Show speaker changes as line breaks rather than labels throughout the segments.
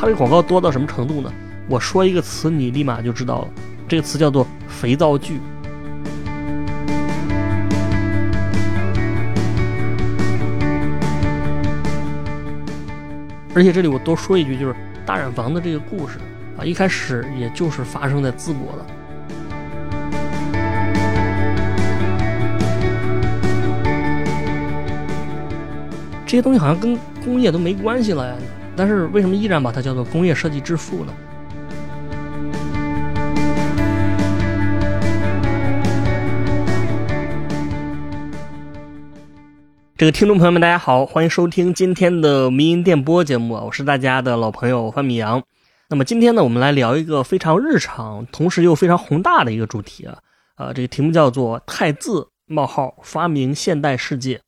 它这个广告多到什么程度呢？我说一个词，你立马就知道了。这个词叫做“肥皂剧”。而且这里我多说一句，就是大染坊的这个故事啊，一开始也就是发生在淄博的。这些东西好像跟工业都没关系了呀，但是为什么依然把它叫做工业设计之父呢？这个听众朋友们，大家好，欢迎收听今天的迷音电波节目啊，我是大家的老朋友范米阳。那么今天呢，我们来聊一个非常日常，同时又非常宏大的一个主题啊，呃，这个题目叫做“汰字冒号发明现代世界”。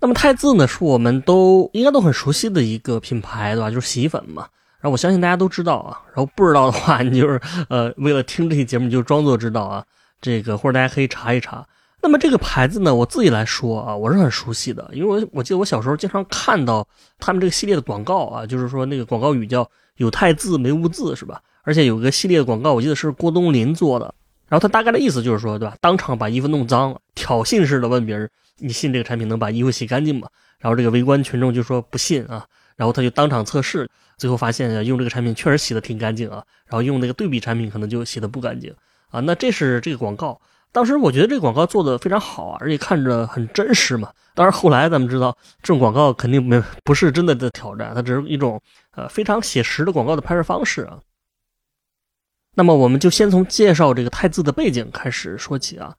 那么汰字呢，是我们都应该都很熟悉的一个品牌，对吧？就是洗衣粉嘛。然后我相信大家都知道啊，然后不知道的话，你就是呃，为了听这期节目，你就装作知道啊。这个或者大家可以查一查。那么这个牌子呢，我自己来说啊，我是很熟悉的，因为我我记得我小时候经常看到他们这个系列的广告啊，就是说那个广告语叫“有太字没污字”是吧？而且有个系列的广告，我记得是郭冬临做的，然后他大概的意思就是说，对吧？当场把衣服弄脏，挑衅式的问别人：“你信这个产品能把衣服洗干净吗？”然后这个围观群众就说不信啊，然后他就当场测试，最后发现用这个产品确实洗的挺干净啊，然后用那个对比产品可能就洗的不干净啊。那这是这个广告。当时我觉得这个广告做的非常好啊，而且看着很真实嘛。当然后来咱们知道，这种广告肯定没不是真的的挑战，它只是一种呃非常写实的广告的拍摄方式啊。那么我们就先从介绍这个汰字的背景开始说起啊。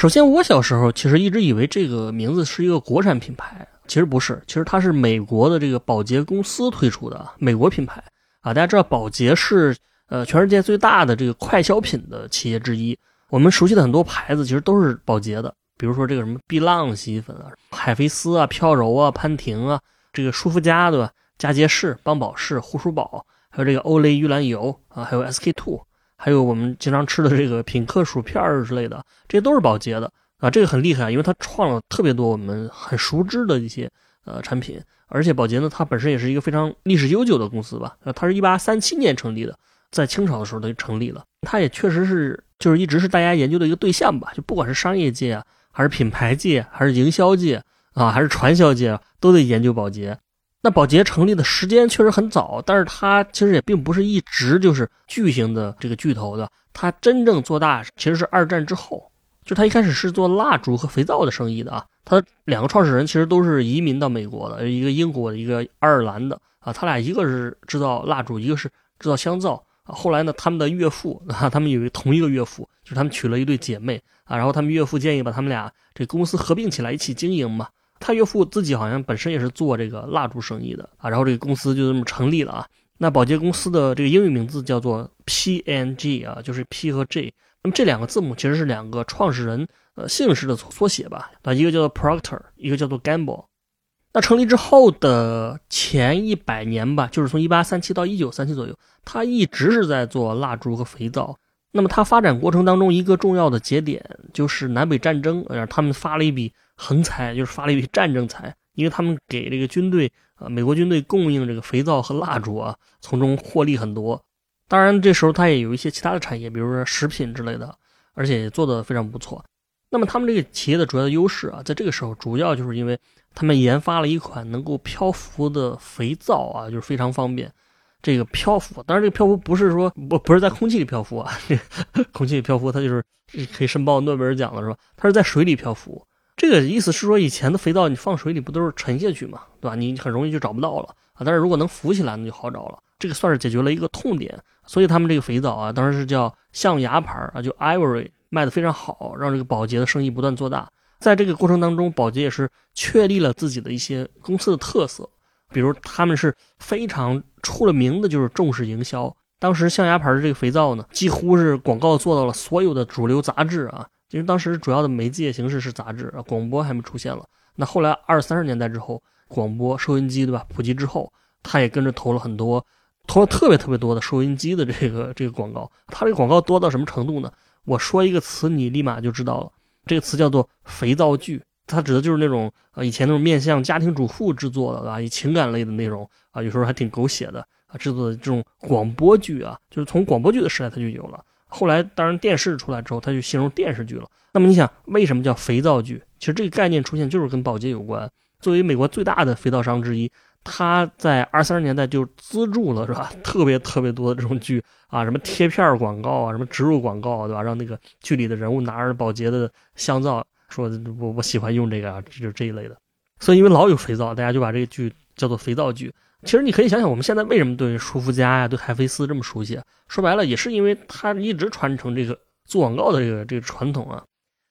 首先，我小时候其实一直以为这个名字是一个国产品牌，其实不是，其实它是美国的这个保洁公司推出的美国品牌啊。大家知道保洁是呃全世界最大的这个快消品的企业之一。我们熟悉的很多牌子其实都是保洁的，比如说这个什么碧浪洗衣粉啊、海飞丝啊、飘柔啊、潘婷啊，这个舒肤佳对吧？佳洁士、邦宝适、护舒宝，还有这个欧蕾玉兰油啊，还有 SK two，还有我们经常吃的这个品客薯片儿之类的，这些都是宝洁的啊。这个很厉害，因为它创了特别多我们很熟知的一些呃产品，而且宝洁呢，它本身也是一个非常历史悠久的公司吧？它是一八三七年成立的，在清朝的时候它就成立了，它也确实是。就是一直是大家研究的一个对象吧，就不管是商业界啊，还是品牌界，还是营销界啊，还是传销界，都得研究宝洁。那保洁成立的时间确实很早，但是它其实也并不是一直就是巨型的这个巨头的。它真正做大其实是二战之后，就它一开始是做蜡烛和肥皂的生意的啊。它两个创始人其实都是移民到美国的，一个英国的，一个爱尔兰的啊。他俩一个是制造蜡烛，一个是制造香皂。后来呢，他们的岳父啊，他们有一同一个岳父，就是他们娶了一对姐妹啊，然后他们岳父建议把他们俩这公司合并起来一起经营嘛。他岳父自己好像本身也是做这个蜡烛生意的啊，然后这个公司就这么成立了啊。那宝洁公司的这个英语名字叫做 PNG 啊，就是 P 和 G。那么这两个字母其实是两个创始人呃姓氏的缩写吧？啊，一个叫做 Proctor，一个叫做 Gamble。那成立之后的前一百年吧，就是从一八三七到一九三七左右，它一直是在做蜡烛和肥皂。那么它发展过程当中一个重要的节点就是南北战争，呃，他们发了一笔横财，就是发了一笔战争财，因为他们给这个军队，呃，美国军队供应这个肥皂和蜡烛啊，从中获利很多。当然这时候它也有一些其他的产业，比如说食品之类的，而且做得非常不错。那么他们这个企业的主要的优势啊，在这个时候主要就是因为。他们研发了一款能够漂浮的肥皂啊，就是非常方便。这个漂浮，当然这个漂浮不是说不不是在空气里漂浮啊，空气里漂浮它就是可以申报诺贝尔奖了是吧？它是在水里漂浮。这个意思是说，以前的肥皂你放水里不都是沉下去嘛，对吧？你很容易就找不到了啊。但是如果能浮起来，那就好找了。这个算是解决了一个痛点，所以他们这个肥皂啊，当时是叫象牙牌啊，就 Ivory 卖的非常好，让这个宝洁的生意不断做大。在这个过程当中，宝洁也是确立了自己的一些公司的特色，比如他们是非常出了名的，就是重视营销。当时象牙牌的这个肥皂呢，几乎是广告做到了所有的主流杂志啊，因为当时主要的媒介形式是杂志啊，广播还没出现了。那后来二三十年代之后，广播、收音机对吧普及之后，他也跟着投了很多，投了特别特别多的收音机的这个这个广告。他这个广告多到什么程度呢？我说一个词，你立马就知道了。这个词叫做“肥皂剧”，它指的就是那种呃以前那种面向家庭主妇制作的啊，以情感类的内容啊，有时候还挺狗血的啊制作的这种广播剧啊，就是从广播剧的时代它就有了。后来当然电视出来之后，它就形容电视剧了。那么你想，为什么叫肥皂剧？其实这个概念出现就是跟保洁有关。作为美国最大的肥皂商之一，他在二三十年代就资助了，是吧？特别特别多的这种剧啊，什么贴片广告啊，什么植入广告，对吧？让那个剧里的人物拿着保洁的香皂，说我我喜欢用这个啊，就是这一类的。所以因为老有肥皂，大家就把这个剧叫做肥皂剧。其实你可以想想，我们现在为什么对舒肤佳呀、对海飞丝这么熟悉？说白了，也是因为它一直传承这个做广告的这个这个传统啊。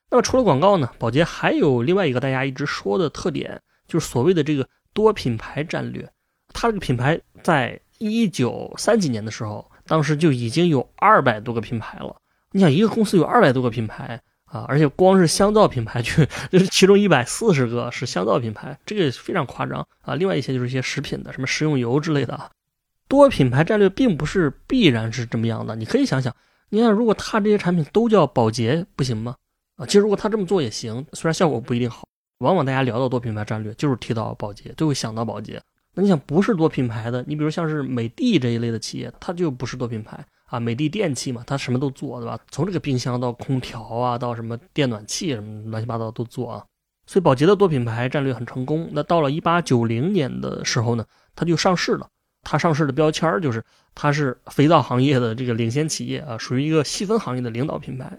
那么除了广告呢，宝洁还有另外一个大家一直说的特点，就是所谓的这个多品牌战略。它这个品牌在一九三几年的时候，当时就已经有二百多个品牌了。你想，一个公司有二百多个品牌。啊，而且光是香皂品牌就 就是其中一百四十个是香皂品牌，这个非常夸张啊。另外一些就是一些食品的，什么食用油之类的。多品牌战略并不是必然是这么样的。你可以想想，你看如果他这些产品都叫宝洁，不行吗？啊，其实如果他这么做也行，虽然效果不一定好。往往大家聊到多品牌战略，就是提到宝洁，就会想到宝洁。那你想不是多品牌的，你比如像是美的这一类的企业，它就不是多品牌。啊，美的电器嘛，它什么都做，对吧？从这个冰箱到空调啊，到什么电暖器什么乱七八糟都做啊。所以宝洁的多品牌战略很成功。那到了一八九零年的时候呢，它就上市了。它上市的标签就是它是肥皂行业的这个领先企业啊，属于一个细分行业的领导品牌。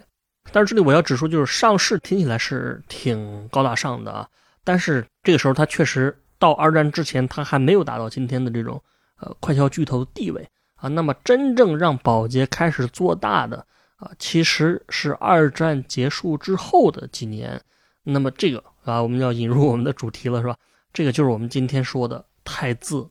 但是这里我要指出，就是上市听起来是挺高大上的啊，但是这个时候它确实到二战之前，它还没有达到今天的这种呃快消巨头的地位。啊，那么真正让宝洁开始做大的啊，其实是二战结束之后的几年。那么这个啊，我们要引入我们的主题了，是吧？这个就是我们今天说的汰渍。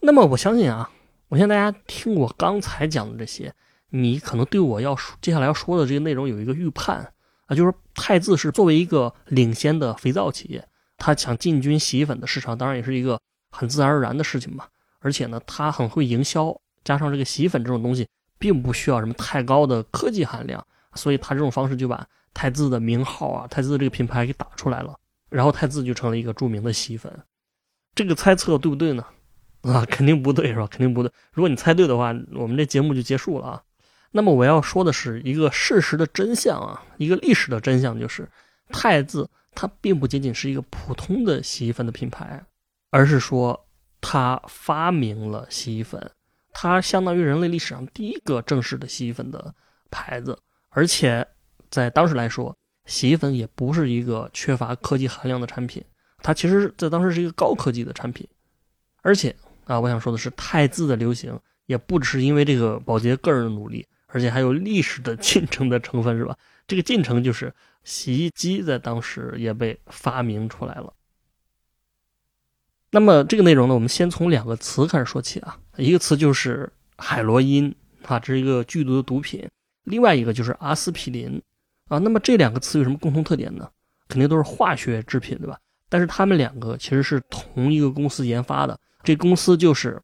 那么我相信啊，我相信大家听我刚才讲的这些，你可能对我要说接下来要说的这个内容有一个预判啊，就是汰渍是作为一个领先的肥皂企业，它想进军洗衣粉的市场，当然也是一个很自然而然的事情嘛。而且呢，它很会营销。加上这个洗衣粉这种东西，并不需要什么太高的科技含量，所以他这种方式就把汰渍的名号啊、汰渍这个品牌给打出来了，然后汰渍就成了一个著名的洗衣粉。这个猜测对不对呢？啊，肯定不对是吧？肯定不对。如果你猜对的话，我们这节目就结束了啊。那么我要说的是一个事实的真相啊，一个历史的真相就是，汰渍它并不仅仅是一个普通的洗衣粉的品牌，而是说它发明了洗衣粉。它相当于人类历史上第一个正式的洗衣粉的牌子，而且在当时来说，洗衣粉也不是一个缺乏科技含量的产品，它其实在当时是一个高科技的产品。而且啊，我想说的是，汰渍的流行也不只是因为这个保洁个人的努力，而且还有历史的进程的成分，是吧？这个进程就是洗衣机在当时也被发明出来了。那么这个内容呢，我们先从两个词开始说起啊。一个词就是海洛因啊，这是一个剧毒的毒品；另外一个就是阿司匹林啊。那么这两个词有什么共同特点呢？肯定都是化学制品，对吧？但是他们两个其实是同一个公司研发的，这公司就是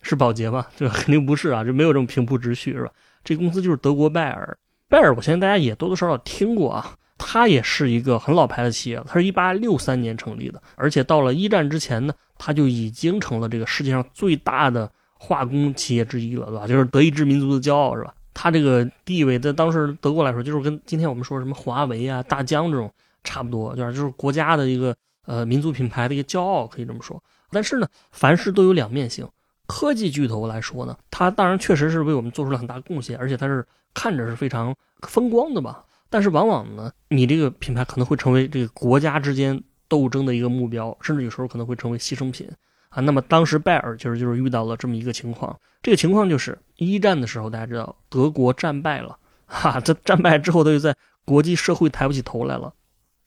是宝洁吧？这 肯定不是啊，这没有这么平铺直叙，是吧？这公司就是德国拜耳。拜耳，我相信大家也多多少少听过啊。它也是一个很老牌的企业，它是一八六三年成立的，而且到了一战之前呢，它就已经成了这个世界上最大的化工企业之一了，对吧？就是德意志民族的骄傲，是吧？它这个地位在当时德国来说，就是跟今天我们说什么华为啊、大疆这种差不多，就是就是国家的一个呃民族品牌的一个骄傲，可以这么说。但是呢，凡事都有两面性，科技巨头来说呢，它当然确实是为我们做出了很大贡献，而且它是看着是非常风光的吧。但是往往呢，你这个品牌可能会成为这个国家之间斗争的一个目标，甚至有时候可能会成为牺牲品啊。那么当时拜耳其实就是遇到了这么一个情况，这个情况就是一战的时候，大家知道德国战败了，哈，这战败之后他就在国际社会抬不起头来了，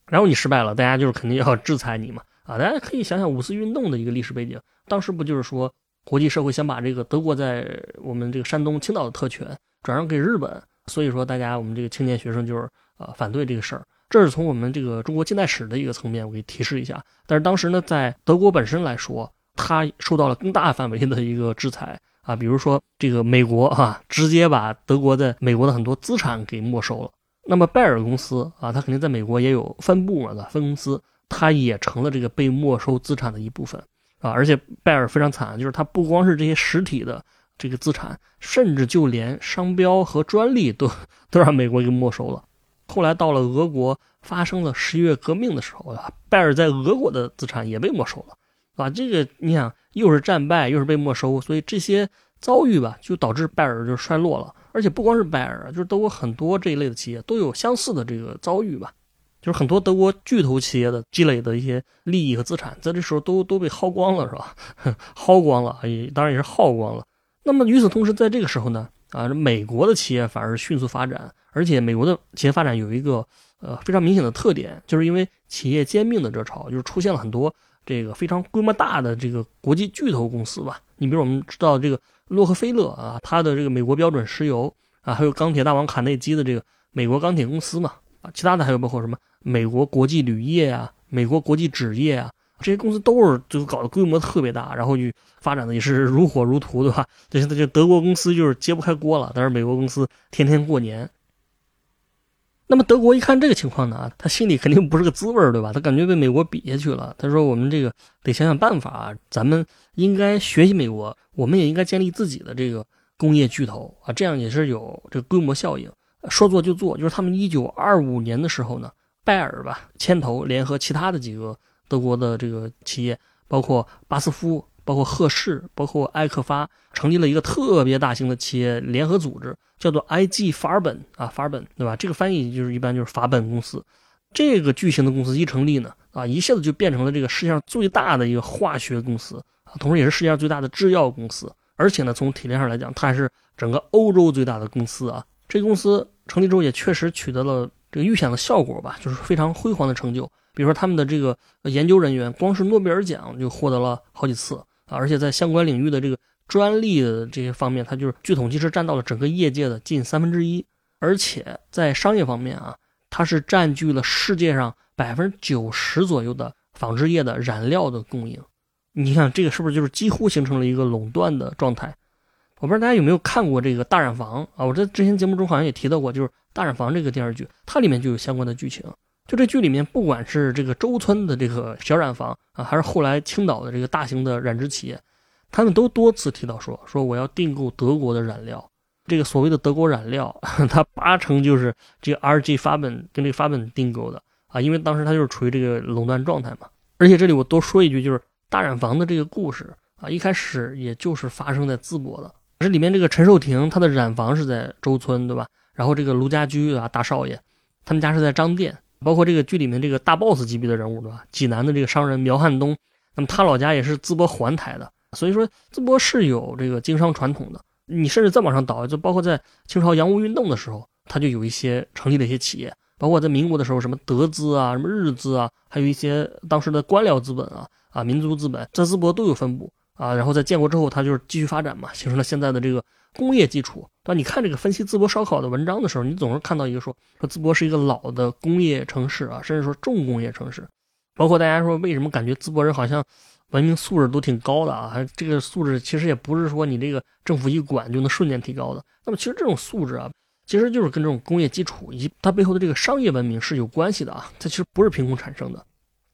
然后你失败了，大家就是肯定要制裁你嘛，啊，大家可以想想五四运动的一个历史背景，当时不就是说国际社会想把这个德国在我们这个山东青岛的特权转让给日本。所以说，大家我们这个青年学生就是呃反对这个事儿，这是从我们这个中国近代史的一个层面，我给提示一下。但是当时呢，在德国本身来说，它受到了更大范围的一个制裁啊，比如说这个美国啊，直接把德国在美国的很多资产给没收了。那么拜耳公司啊，它肯定在美国也有分部嘛，的分公司，它也成了这个被没收资产的一部分。啊，而且拜耳非常惨，就是他不光是这些实体的这个资产，甚至就连商标和专利都都让美国给没收了。后来到了俄国发生了十一月革命的时候啊，拜耳在俄国的资产也被没收了，啊，这个你想又是战败又是被没收，所以这些遭遇吧，就导致拜耳就衰落了。而且不光是拜耳，就是德国很多这一类的企业都有相似的这个遭遇吧，就是很多德国巨头企业的积累的一些利益和资产，在这时候都都被薅光了，是吧？薅光了，也当然也是耗光了。那么与此同时，在这个时候呢，啊，美国的企业反而迅速发展，而且美国的企业发展有一个呃非常明显的特点，就是因为企业兼并的热潮，就是出现了很多这个非常规模大的这个国际巨头公司吧。你比如我们知道这个。洛克菲勒啊，他的这个美国标准石油啊，还有钢铁大王卡内基的这个美国钢铁公司嘛啊，其他的还有包括什么美国国际铝业啊、美国国际纸业啊，这些公司都是就搞得规模特别大，然后就发展的也是如火如荼，对吧？这现在就德国公司就是揭不开锅了，但是美国公司天天过年。那么德国一看这个情况呢，他心里肯定不是个滋味儿，对吧？他感觉被美国比下去了。他说：“我们这个得想想办法，咱们应该学习美国，我们也应该建立自己的这个工业巨头啊，这样也是有这个规模效应。说做就做，就是他们一九二五年的时候呢，拜耳吧牵头联合其他的几个德国的这个企业，包括巴斯夫。”包括赫氏，包括埃克发，成立了一个特别大型的企业联合组织，叫做 IG 法尔本啊，法尔本，对吧？这个翻译就是一般就是法本公司。这个巨型的公司一成立呢，啊，一下子就变成了这个世界上最大的一个化学公司，同时也是世界上最大的制药公司。而且呢，从体量上来讲，它还是整个欧洲最大的公司啊。这个公司成立之后，也确实取得了这个预想的效果吧，就是非常辉煌的成就。比如说他们的这个研究人员，光是诺贝尔奖就获得了好几次。啊，而且在相关领域的这个专利的这些方面，它就是据统计是占到了整个业界的近三分之一。而且在商业方面啊，它是占据了世界上百分之九十左右的纺织业的染料的供应。你看这个是不是就是几乎形成了一个垄断的状态？我不知道大家有没有看过这个《大染坊》啊？我在之前节目中好像也提到过，就是《大染坊》这个电视剧，它里面就有相关的剧情。就这剧里面，不管是这个周村的这个小染坊啊，还是后来青岛的这个大型的染织企业，他们都多次提到说，说我要订购德国的染料。这个所谓的德国染料，它八成就是这个 RG 发本跟这个发本订购的啊，因为当时它就是处于这个垄断状态嘛。而且这里我多说一句，就是大染坊的这个故事啊，一开始也就是发生在淄博的。这里面这个陈寿亭，他的染坊是在周村，对吧？然后这个卢家驹啊，大少爷，他们家是在张店。包括这个剧里面这个大 boss 级别的人物，对吧？济南的这个商人苗汉东，那么他老家也是淄博环台的，所以说淄博是有这个经商传统的。你甚至再往上倒，就包括在清朝洋务运动的时候，他就有一些成立的一些企业，包括在民国的时候，什么德资啊，什么日资啊，还有一些当时的官僚资本啊，啊，民族资本在淄博都有分布啊。然后在建国之后，它就是继续发展嘛，形成了现在的这个工业基础。对吧？你看这个分析淄博烧烤的文章的时候，你总是看到一个说说淄博是一个老的工业城市啊，甚至说重工业城市。包括大家说为什么感觉淄博人好像文明素质都挺高的啊？这个素质其实也不是说你这个政府一管就能瞬间提高的。那么其实这种素质啊，其实就是跟这种工业基础以及它背后的这个商业文明是有关系的啊。它其实不是凭空产生的。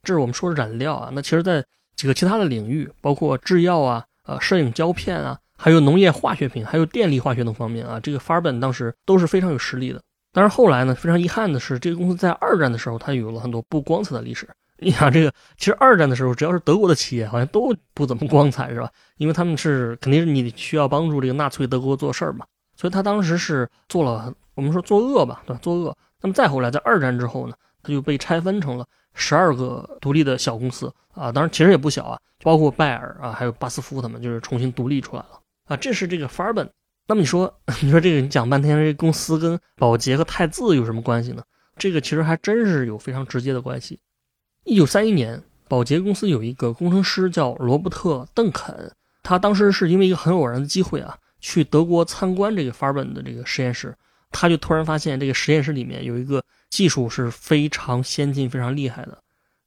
这是我们说的染料啊。那其实在几个其他的领域，包括制药啊、呃摄影胶片啊。还有农业化学品，还有电力化学等方面啊，这个法尔本当时都是非常有实力的。但是后来呢，非常遗憾的是，这个公司在二战的时候，它有了很多不光彩的历史。你想，这个其实二战的时候，只要是德国的企业，好像都不怎么光彩，是吧？因为他们是肯定是你需要帮助这个纳粹德国做事儿嘛，所以他当时是做了我们说作恶吧，对吧？作恶。那么再后来，在二战之后呢，他就被拆分成了十二个独立的小公司啊，当然其实也不小啊，包括拜耳啊，还有巴斯夫他们，就是重新独立出来了。啊，这是这个法尔本。那么你说，你说这个你讲半天，这公司跟宝洁和泰字有什么关系呢？这个其实还真是有非常直接的关系。一九三一年，宝洁公司有一个工程师叫罗伯特·邓肯，他当时是因为一个很偶然的机会啊，去德国参观这个法尔本的这个实验室，他就突然发现这个实验室里面有一个技术是非常先进、非常厉害的。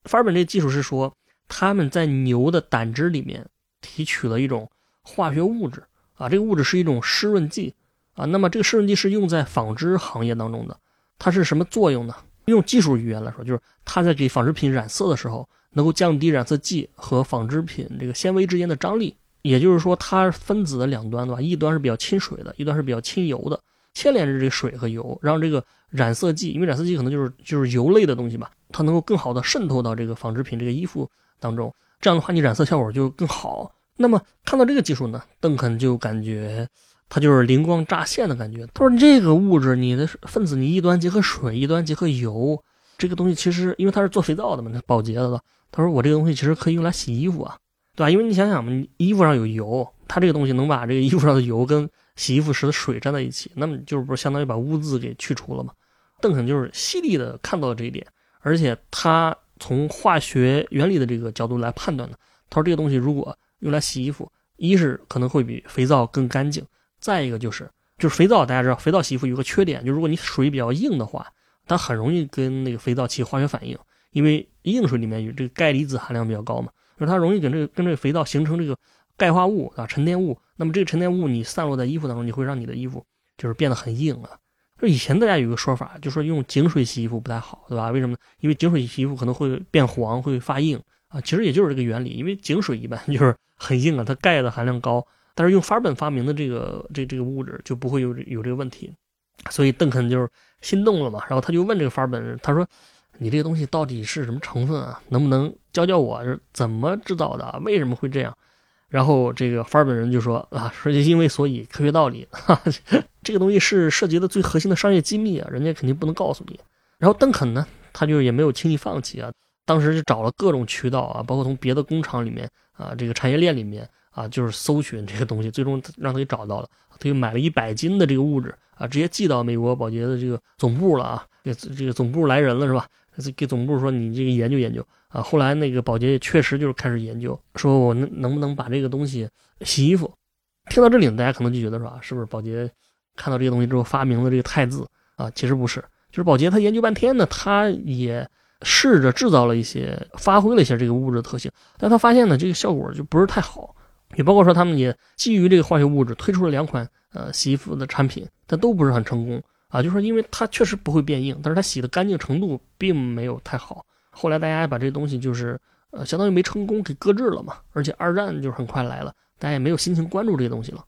法尔本这个技术是说，他们在牛的胆汁里面提取了一种化学物质。啊，这个物质是一种湿润剂啊。那么这个湿润剂是用在纺织行业当中的，它是什么作用呢？用技术语言来说，就是它在给纺织品染色的时候，能够降低染色剂和纺织品这个纤维之间的张力。也就是说，它分子的两端，对吧？一端是比较亲水的，一端是比较亲油的，牵连着这个水和油，让这个染色剂，因为染色剂可能就是就是油类的东西吧，它能够更好的渗透到这个纺织品这个衣服当中。这样的话，你染色效果就更好。那么看到这个技术呢，邓肯就感觉他就是灵光乍现的感觉。他说：“这个物质，你的分子，你一端结合水，一端结合油，这个东西其实因为它是做肥皂的嘛，那保洁的。他说我这个东西其实可以用来洗衣服啊。”对吧？因为你想想嘛，你衣服上有油，它这个东西能把这个衣服上的油跟洗衣服时的水粘在一起，那么就是不是相当于把污渍给去除了吗？邓肯就是犀利的看到了这一点，而且他从化学原理的这个角度来判断的，他说这个东西如果用来洗衣服，一是可能会比肥皂更干净，再一个就是就是肥皂大家知道，肥皂洗衣服有个缺点，就如果你水比较硬的话，它很容易跟那个肥皂起化学反应，因为硬水里面有这个钙离子含量比较高嘛。就是它容易跟这个跟这个肥皂形成这个钙化物啊沉淀物，那么这个沉淀物你散落在衣服当中，你会让你的衣服就是变得很硬啊。就以前大家有个说法，就说用井水洗衣服不太好，对吧？为什么呢？因为井水洗衣服可能会变黄，会发硬啊。其实也就是这个原理，因为井水一般 就是很硬啊，它钙的含量高，但是用法本发明的这个这这个物质就不会有有这个问题。所以邓肯就是心动了嘛，然后他就问这个法本，他说。你这个东西到底是什么成分啊？能不能教教我是怎么制造的？为什么会这样？然后这个法本人就说啊，说因为所以科学道理，哈这个东西是涉及的最核心的商业机密啊，人家肯定不能告诉你。然后邓肯呢，他就也没有轻易放弃啊，当时就找了各种渠道啊，包括从别的工厂里面啊，这个产业链里面啊，就是搜寻这个东西，最终让他给找到了，他就买了一百斤的这个物质啊，直接寄到美国宝洁的这个总部了啊，这这个总部来人了是吧？给总部说你这个研究研究啊，后来那个保洁也确实就是开始研究，说我能能不能把这个东西洗衣服。听到这里，大家可能就觉得说啊，是不是保洁看到这个东西之后发明了这个汰字啊？其实不是，就是保洁他研究半天呢，他也试着制造了一些，发挥了一下这个物质的特性，但他发现呢，这个效果就不是太好。也包括说他们也基于这个化学物质推出了两款呃洗衣服的产品，但都不是很成功。啊，就说因为它确实不会变硬，但是它洗的干净程度并没有太好。后来大家把这东西就是呃，相当于没成功给搁置了嘛。而且二战就是很快来了，大家也没有心情关注这些东西了。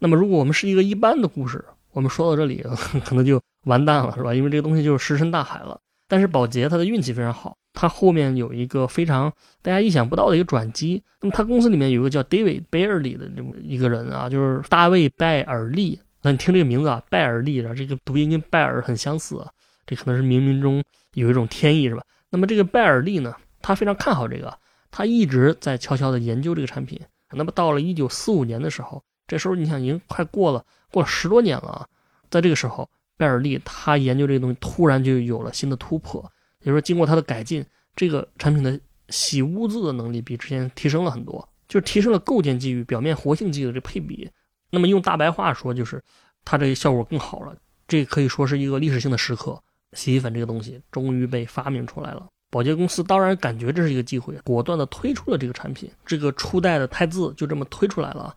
那么如果我们是一个一般的故事，我们说到这里可能就完蛋了，是吧？因为这个东西就是石沉大海了。但是宝洁他的运气非常好，他后面有一个非常大家意想不到的一个转机。那么他公司里面有一个叫 David Bailey 的这么一个人啊，就是大卫拜尔利。那你听这个名字啊，拜尔利，啊，这个读音跟拜尔很相似，这可能是冥冥中有一种天意，是吧？那么这个拜尔利呢，他非常看好这个，他一直在悄悄的研究这个产品。那么到了一九四五年的时候，这时候你想已经快过了过了十多年了啊，在这个时候，拜尔利他研究这个东西突然就有了新的突破，也就是说经过他的改进，这个产品的洗污渍的能力比之前提升了很多，就是提升了构件剂与表面活性剂的这配比。那么用大白话说，就是它这个效果更好了。这可以说是一个历史性的时刻，洗衣粉这个东西终于被发明出来了。宝洁公司当然感觉这是一个机会，果断的推出了这个产品。这个初代的钛字就这么推出来了。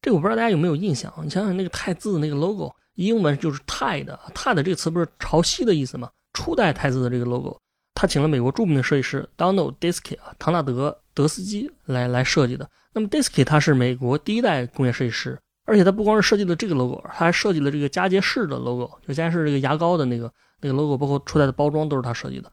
这我不知道大家有没有印象？你想想那个钛字那个 logo，英文就是 Tide，Tide 这个词不是潮汐的意思吗？初代钛字的这个 logo，他请了美国著名的设计师 Donald Diskey，唐纳德德斯基来来设计的。那么 Disky 他是美国第一代工业设计师，而且他不光是设计了这个 logo，他还设计了这个佳洁士的 logo，就佳洁士这个牙膏的那个那个 logo，包括出来的包装都是他设计的。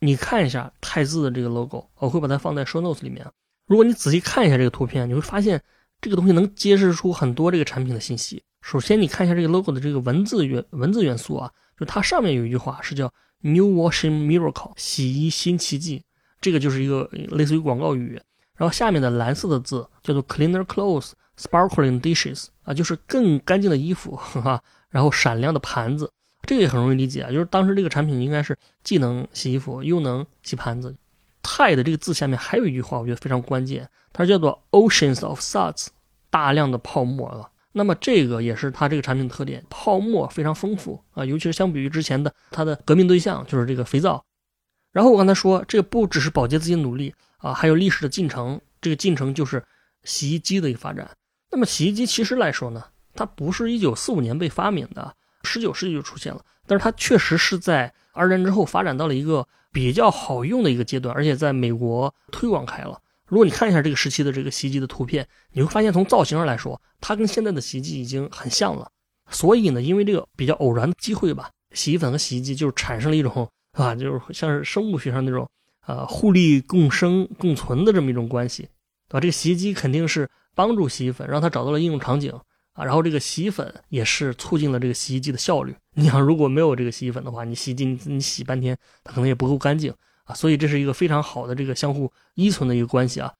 你看一下泰字的这个 logo，我会把它放在 show notes 里面。如果你仔细看一下这个图片，你会发现这个东西能揭示出很多这个产品的信息。首先，你看一下这个 logo 的这个文字元文字元素啊，就它上面有一句话是叫 New Washing Miracle，洗衣新奇迹，这个就是一个类似于广告语。然后下面的蓝色的字叫做 cleaner clothes, sparkling dishes 啊，就是更干净的衣服，哈，然后闪亮的盘子，这个也很容易理解啊，就是当时这个产品应该是既能洗衣服又能洗盘子。Tide 这个字下面还有一句话，我觉得非常关键，它叫做 oceans of suds，大量的泡沫啊。那么这个也是它这个产品的特点，泡沫非常丰富啊，尤其是相比于之前的它的革命对象就是这个肥皂。然后我刚才说，这个不只是保洁自己努力。啊，还有历史的进程，这个进程就是洗衣机的一个发展。那么洗衣机其实来说呢，它不是一九四五年被发明的，十九世纪就出现了，但是它确实是在二战之后发展到了一个比较好用的一个阶段，而且在美国推广开了。如果你看一下这个时期的这个洗衣机的图片，你会发现从造型上来说，它跟现在的洗衣机已经很像了。所以呢，因为这个比较偶然的机会吧，洗衣粉和洗衣机就产生了一种啊，就是像是生物学上那种呃互利共生共存的这么一种关系，对吧？这个洗衣机肯定是帮助洗衣粉，让它找到了应用场景啊，然后这个洗衣粉也是促进了这个洗衣机的效率。你想，如果没有这个洗衣粉的话，你洗衣机你洗半天，它可能也不够干净啊。所以这是一个非常好的这个相互依存的一个关系啊。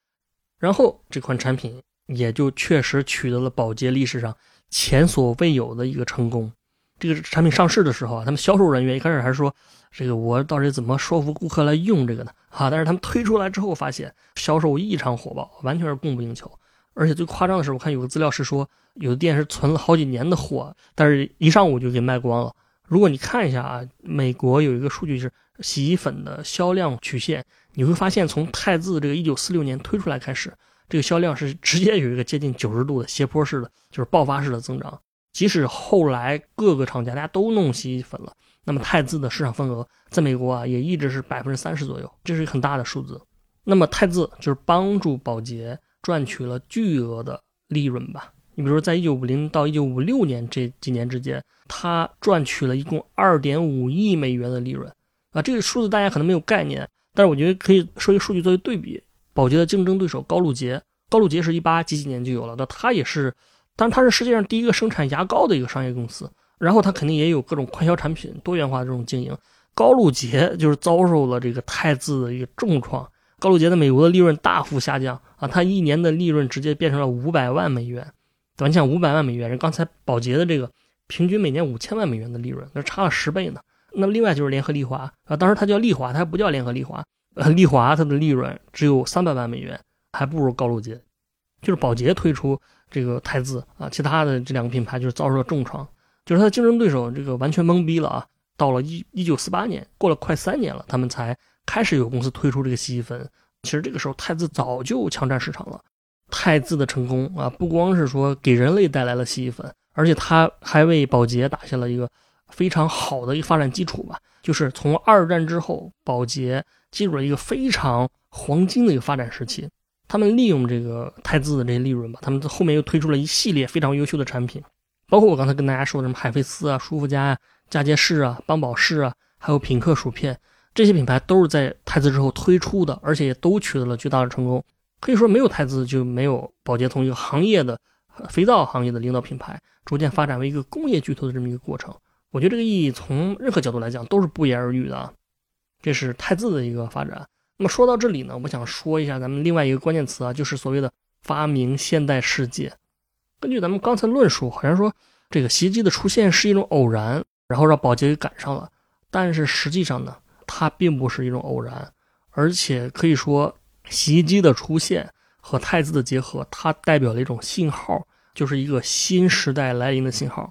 然后这款产品也就确实取得了宝洁历史上。前所未有的一个成功，这个产品上市的时候啊，他们销售人员一开始还是说，这个我到底怎么说服顾客来用这个呢？啊，但是他们推出来之后发现销售异常火爆，完全是供不应求。而且最夸张的是，我看有个资料是说，有的店是存了好几年的货，但是一上午就给卖光了。如果你看一下啊，美国有一个数据是洗衣粉的销量曲线，你会发现从汰渍这个一九四六年推出来开始。这个销量是直接有一个接近九十度的斜坡式的，就是爆发式的增长。即使后来各个厂家大家都弄洗衣粉了，那么泰字的市场份额在美国啊也一直是百分之三十左右，这是一个很大的数字。那么泰字就是帮助宝洁赚取了巨额的利润吧？你比如说，在一九五零到一九五六年这几年之间，它赚取了一共二点五亿美元的利润啊！这个数字大家可能没有概念，但是我觉得可以说一个数据作为对比。宝洁的竞争对手高露洁，高露洁是一八几几年就有了，那它也是，但是它是世界上第一个生产牙膏的一个商业公司，然后它肯定也有各种快消产品，多元化的这种经营。高露洁就是遭受了这个汰渍的一个重创，高露洁在美国的利润大幅下降啊，它一年的利润直接变成了五百万美元，对吧？你想五百万美元，人刚才宝洁的这个平均每年五千万美元的利润，那差了十倍呢。那另外就是联合利华啊，当时它叫利华，它还不叫联合利华。呃，利华它的利润只有三百万美元，还不如高露洁。就是宝洁推出这个汰渍啊，其他的这两个品牌就是遭受了重创，就是它的竞争对手这个完全懵逼了啊。到了一一九四八年，过了快三年了，他们才开始有公司推出这个洗衣粉。其实这个时候泰字早就抢占市场了。泰字的成功啊，不光是说给人类带来了洗衣粉，而且它还为宝洁打下了一个非常好的一个发展基础吧。就是从二战之后，宝洁。进入了一个非常黄金的一个发展时期，他们利用这个汰渍的这些利润吧，他们后面又推出了一系列非常优秀的产品，包括我刚才跟大家说的什么海飞丝啊、舒肤佳啊、佳洁士啊、邦宝适啊，还有品客薯片，这些品牌都是在泰字之后推出的，而且也都取得了巨大的成功。可以说，没有泰字就没有宝洁从一个行业的肥皂行业的领导品牌，逐渐发展为一个工业巨头的这么一个过程。我觉得这个意义从任何角度来讲都是不言而喻的。这是泰字的一个发展。那么说到这里呢，我想说一下咱们另外一个关键词啊，就是所谓的发明现代世界。根据咱们刚才论述，好像说这个洗衣机的出现是一种偶然，然后让保洁给赶上了。但是实际上呢，它并不是一种偶然，而且可以说洗衣机的出现和泰字的结合，它代表了一种信号，就是一个新时代来临的信号。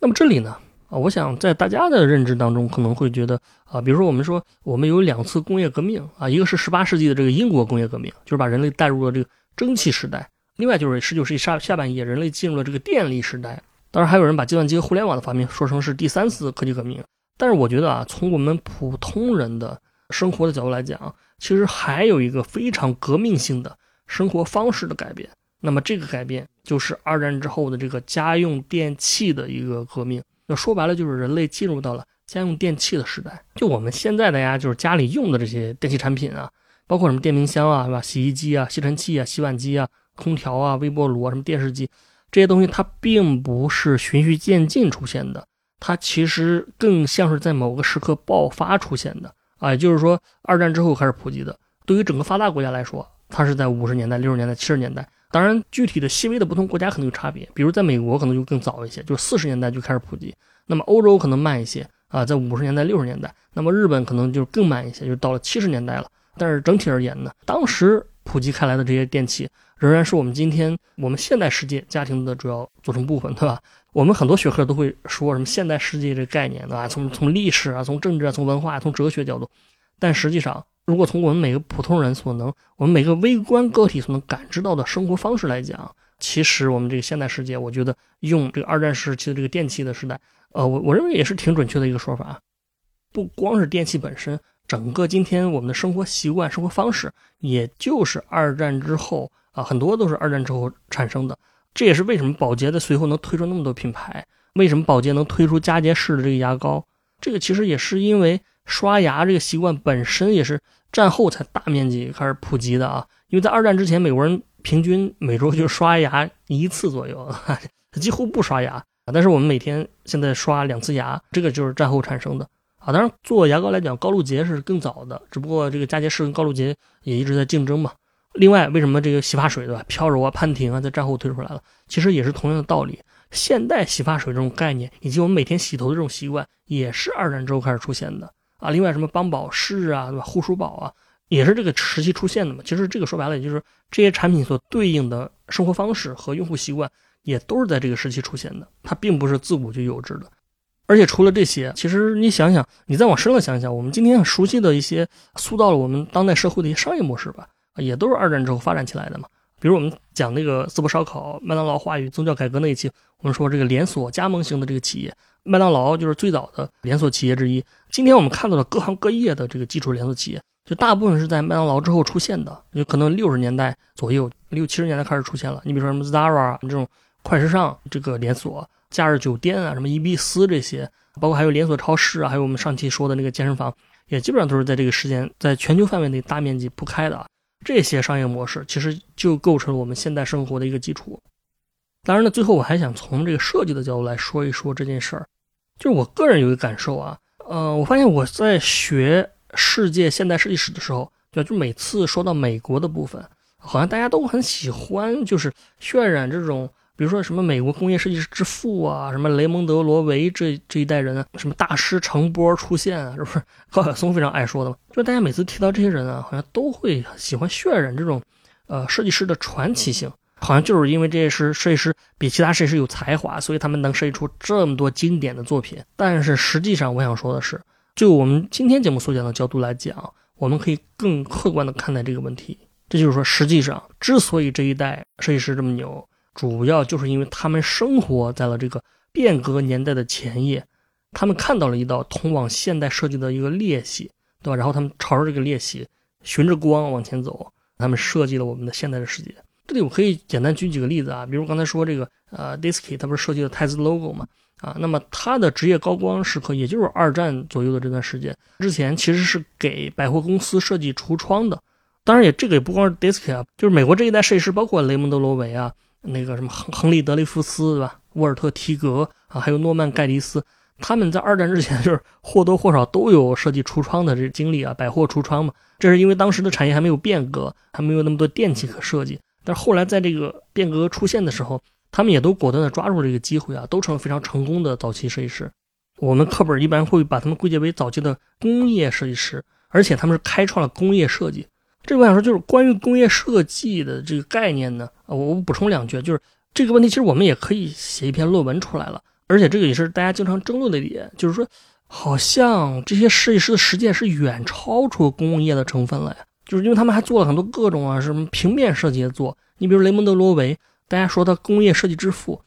那么这里呢？啊，我想在大家的认知当中，可能会觉得啊，比如说我们说我们有两次工业革命啊，一个是十八世纪的这个英国工业革命，就是把人类带入了这个蒸汽时代；另外就是十九世纪下下半叶，人类进入了这个电力时代。当然，还有人把计算机和互联网的发明说成是第三次科技革命。但是我觉得啊，从我们普通人的生活的角度来讲，其实还有一个非常革命性的生活方式的改变。那么这个改变就是二战之后的这个家用电器的一个革命。那说白了就是人类进入到了家用电器的时代。就我们现在大家就是家里用的这些电器产品啊，包括什么电冰箱啊，是吧？洗衣机啊、吸尘器啊、洗碗机啊、空调啊、微波炉啊、什么电视机这些东西，它并不是循序渐进出现的，它其实更像是在某个时刻爆发出现的啊。也就是说，二战之后开始普及的。对于整个发达国家来说，它是在五十年代、六十年代、七十年代。当然，具体的细微的不同国家可能有差别，比如在美国可能就更早一些，就四十年代就开始普及。那么欧洲可能慢一些啊，在五十年代、六十年代。那么日本可能就更慢一些，就到了七十年代了。但是整体而言呢，当时普及开来的这些电器，仍然是我们今天我们现代世界家庭的主要组成部分，对吧？我们很多学科都会说什么现代世界这个概念，对吧？从从历史啊，从政治啊，从文化、从哲学角度，但实际上。如果从我们每个普通人所能，我们每个微观个体所能感知到的生活方式来讲，其实我们这个现代世界，我觉得用这个二战时期的这个电器的时代，呃，我我认为也是挺准确的一个说法。不光是电器本身，整个今天我们的生活习惯、生活方式，也就是二战之后啊，很多都是二战之后产生的。这也是为什么宝洁在随后能推出那么多品牌，为什么宝洁能推出佳洁士的这个牙膏。这个其实也是因为刷牙这个习惯本身也是战后才大面积开始普及的啊。因为在二战之前，美国人平均每周就刷牙一次左右，几乎不刷牙。但是我们每天现在刷两次牙，这个就是战后产生的啊。当然，做牙膏来讲，高露洁是更早的，只不过这个佳洁士跟高露洁也一直在竞争嘛。另外，为什么这个洗发水对吧，飘柔啊、潘婷啊，在战后推出来了？其实也是同样的道理。现代洗发水这种概念，以及我们每天洗头的这种习惯，也是二战之后开始出现的啊。另外，什么邦宝适啊，对吧？护舒宝啊，也是这个时期出现的嘛。其实这个说白了，也就是这些产品所对应的生活方式和用户习惯。也都是在这个时期出现的，它并不是自古就有之的。而且除了这些，其实你想想，你再往深了想想，我们今天很熟悉的一些塑造了我们当代社会的一些商业模式吧，也都是二战之后发展起来的嘛。比如我们讲那个淄博烧烤、麦当劳话语、宗教改革那一期，我们说这个连锁加盟型的这个企业，麦当劳就是最早的连锁企业之一。今天我们看到的各行各业的这个基础连锁企业。就大部分是在麦当劳之后出现的，就可能六十年代左右，六七十年代开始出现了。你比如说什么 Zara 这种快时尚这个连锁，假日酒店啊，什么伊比斯这些，包括还有连锁超市啊，还有我们上期说的那个健身房，也基本上都是在这个时间在全球范围内大面积铺开的。这些商业模式其实就构成了我们现代生活的一个基础。当然呢，最后我还想从这个设计的角度来说一说这件事儿，就是我个人有一个感受啊，呃，我发现我在学。世界现代设计史的时候，对？就每次说到美国的部分，好像大家都很喜欢，就是渲染这种，比如说什么美国工业设计师之父啊，什么雷蒙德·罗维这这一代人啊，什么大师成波出现啊，是不是？高晓松非常爱说的嘛。就大家每次提到这些人啊，好像都会喜欢渲染这种，呃，设计师的传奇性，好像就是因为这些是设计师比其他设计师有才华，所以他们能设计出这么多经典的作品。但是实际上，我想说的是。就我们今天节目所讲的角度来讲，我们可以更客观的看待这个问题。这就是说，实际上之所以这一代设计师这么牛，主要就是因为他们生活在了这个变革年代的前夜，他们看到了一道通往现代设计的一个裂隙，对吧？然后他们朝着这个裂隙，循着光往前走，他们设计了我们的现代的世界。这里我可以简单举几个例子啊，比如刚才说这个呃，Disky，他不是设计了太子 logo 嘛？啊，那么他的职业高光时刻，也就是二战左右的这段时间之前，其实是给百货公司设计橱窗的。当然，也这个也不光是 Disky 啊，就是美国这一代设计师，包括雷蒙德·罗维啊，那个什么亨亨利·德雷夫斯，对吧？沃尔特·提格啊，还有诺曼·盖迪斯，他们在二战之前就是或多或少都有设计橱窗的这经历啊，百货橱窗嘛。这是因为当时的产业还没有变革，还没有那么多电器可设计。但是后来在这个变革出现的时候，他们也都果断地抓住这个机会啊，都成了非常成功的早期设计师。我们课本一般会把他们归结为早期的工业设计师，而且他们是开创了工业设计。这我想说，就是关于工业设计的这个概念呢，我我补充两句，就是这个问题其实我们也可以写一篇论文出来了。而且这个也是大家经常争论的点，就是说，好像这些设计师的实践是远超出工业的成分了呀，就是因为他们还做了很多各种啊什么平面设计的做，你比如雷蒙德·罗维。大家说他工业设计之父，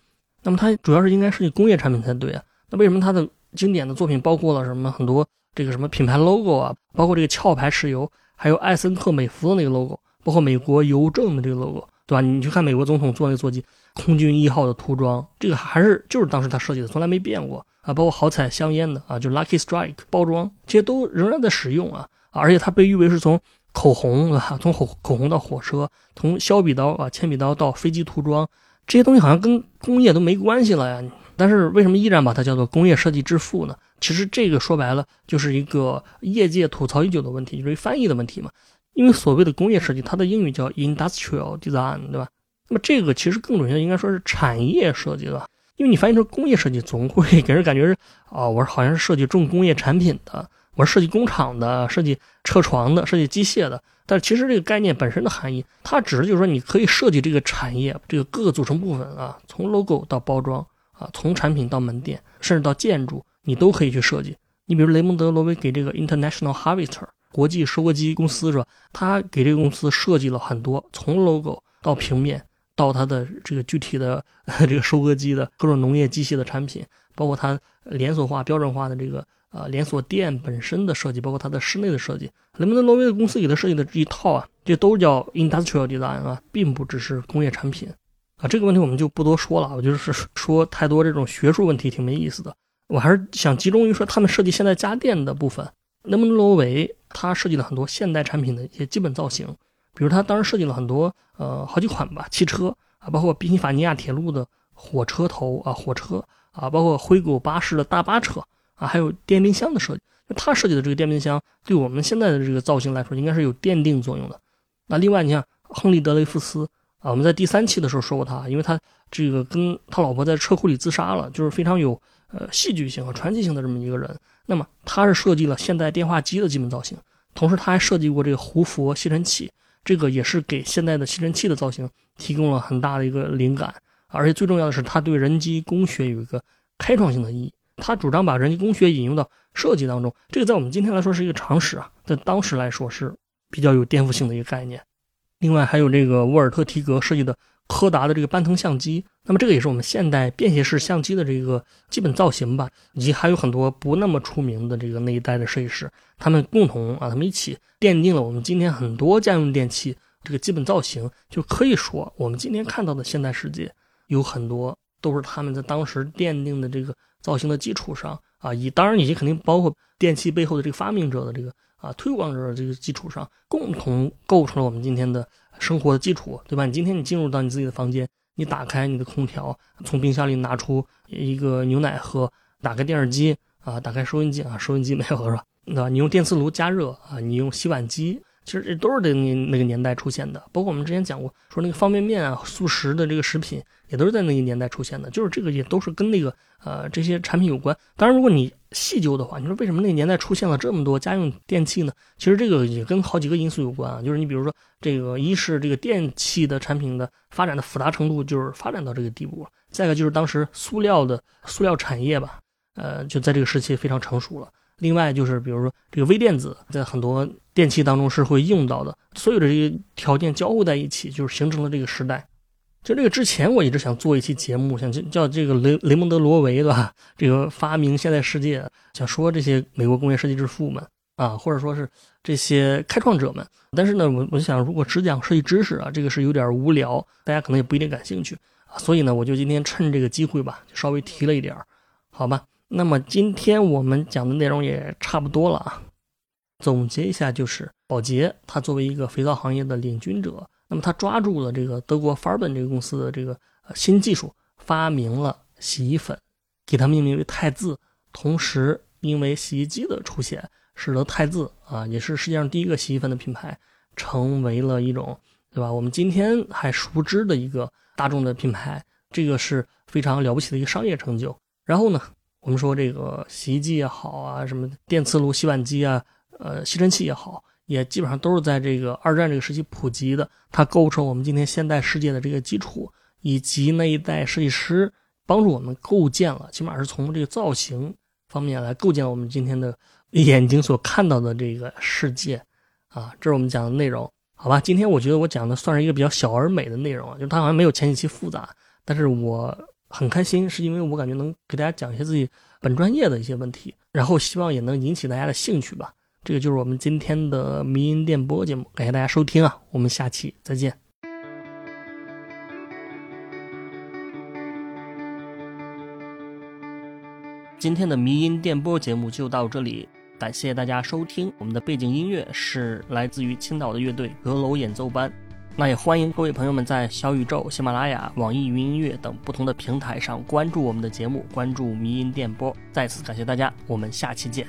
那么他主要是应该设计工业产品才对啊。那为什么他的经典的作品包括了什么很多这个什么品牌 logo 啊，包括这个壳牌石油，还有艾森特美孚的那个 logo，包括美国邮政的这个 logo，对吧？你去看美国总统坐那个座机，空军一号的涂装，这个还是就是当时他设计的，从来没变过啊。包括好彩香烟的啊，就 Lucky Strike 包装，这些都仍然在使用啊。而且它被誉为是从。口红啊，从口口红到火车，从削笔刀啊、铅笔刀到飞机涂装，这些东西好像跟工业都没关系了呀。但是为什么依然把它叫做工业设计之父呢？其实这个说白了就是一个业界吐槽已久的问题，就是翻译的问题嘛。因为所谓的工业设计，它的英语叫 industrial design，对吧？那么这个其实更准确应该说是产业设计，对吧？因为你翻译成工业设计，总会给人感觉是啊，我好像是设计重工业产品的。我是设计工厂的，设计车床的，设计机械的。但其实这个概念本身的含义，它指的就是说，你可以设计这个产业这个各个组成部分啊，从 logo 到包装啊，从产品到门店，甚至到建筑，你都可以去设计。你比如雷蒙德·罗威给这个 International Harvester 国际收割机公司是吧？他给这个公司设计了很多，从 logo 到平面，到它的这个具体的 这个收割机的各种农业机械的产品。包括它连锁化、标准化的这个呃连锁店本身的设计，包括它的室内的设计，雷蒙德·罗威的公司给他设计的这一套啊，这都叫 industrial design 啊，并不只是工业产品啊。这个问题我们就不多说了，我就是说太多这种学术问题挺没意思的。我还是想集中于说他们设计现代家电的部分。雷蒙德·罗维他设计了很多现代产品的一些基本造型，比如他当时设计了很多呃好几款吧汽车啊，包括宾夕法尼亚铁路的火车头啊火车啊，包括灰狗巴士的大巴车啊，还有电冰箱的设计。他设计的这个电冰箱对我们现在的这个造型来说，应该是有奠定作用的。那另外你像亨利·德雷夫斯啊，我们在第三期的时候说过他，因为他这个跟他老婆在车库里自杀了，就是非常有呃戏剧性和传奇性的这么一个人。那么他是设计了现代电话机的基本造型，同时他还设计过这个胡佛吸尘器，这个也是给现代的吸尘器的造型提供了很大的一个灵感。而且最重要的是，他对人机工学有一个开创性的意义。他主张把人机工学引用到设计当中，这个在我们今天来说是一个常识啊，在当时来说是比较有颠覆性的一个概念。另外还有这个沃尔特提格设计的。柯达的这个半腾相机，那么这个也是我们现代便携式相机的这个基本造型吧，以及还有很多不那么出名的这个那一代的设计师，他们共同啊，他们一起奠定了我们今天很多家用电器这个基本造型。就可以说，我们今天看到的现代世界有很多都是他们在当时奠定的这个造型的基础上啊，以当然以及肯定包括电器背后的这个发明者的这个啊推广者的这个基础上，共同构成了我们今天的。生活的基础，对吧？你今天你进入到你自己的房间，你打开你的空调，从冰箱里拿出一个牛奶喝，打开电视机啊，打开收音机啊，收音机没有是吧？对吧你用电磁炉加热啊，你用洗碗机。其实这都是那那个年代出现的，包括我们之前讲过，说那个方便面啊、速食的这个食品，也都是在那个年代出现的。就是这个也都是跟那个呃这些产品有关。当然，如果你细究的话，你说为什么那个年代出现了这么多家用电器呢？其实这个也跟好几个因素有关啊。就是你比如说这个，一是这个电器的产品的发展的复杂程度，就是发展到这个地步了；再一个就是当时塑料的塑料产业吧，呃，就在这个时期非常成熟了。另外就是，比如说这个微电子，在很多电器当中是会用到的，所有的这些条件交互在一起，就是形成了这个时代。就这个之前，我一直想做一期节目，想叫这个雷雷蒙德·罗维，对吧？这个发明现代世界，想说这些美国工业设计之父们啊，或者说是这些开创者们。但是呢，我我想，如果只讲设计知识啊，这个是有点无聊，大家可能也不一定感兴趣啊。所以呢，我就今天趁这个机会吧，就稍微提了一点，好吧？那么今天我们讲的内容也差不多了啊。总结一下，就是宝洁它作为一个肥皂行业的领军者，那么他抓住了这个德国法尔本这个公司的这个新技术，发明了洗衣粉，给它命名为汰渍。同时，因为洗衣机的出现，使得汰渍啊，也是世界上第一个洗衣粉的品牌，成为了一种，对吧？我们今天还熟知的一个大众的品牌，这个是非常了不起的一个商业成就。然后呢？我们说这个洗衣机也好啊，什么电磁炉、洗碗机啊，呃，吸尘器也好，也基本上都是在这个二战这个时期普及的。它构成我们今天现代世界的这个基础，以及那一代设计师帮助我们构建了，起码是从这个造型方面来构建我们今天的 眼睛所看到的这个世界啊。这是我们讲的内容，好吧？今天我觉得我讲的算是一个比较小而美的内容，就它好像没有前几期复杂，但是我。很开心，是因为我感觉能给大家讲一些自己本专业的一些问题，然后希望也能引起大家的兴趣吧。这个就是我们今天的迷音电波节目，感谢大家收听啊，我们下期再见。今天的迷音电波节目就到这里，感谢大家收听。我们的背景音乐是来自于青岛的乐队阁楼演奏班。那也欢迎各位朋友们在小宇宙、喜马拉雅、网易云音乐等不同的平台上关注我们的节目，关注迷音电波。再次感谢大家，我们下期见。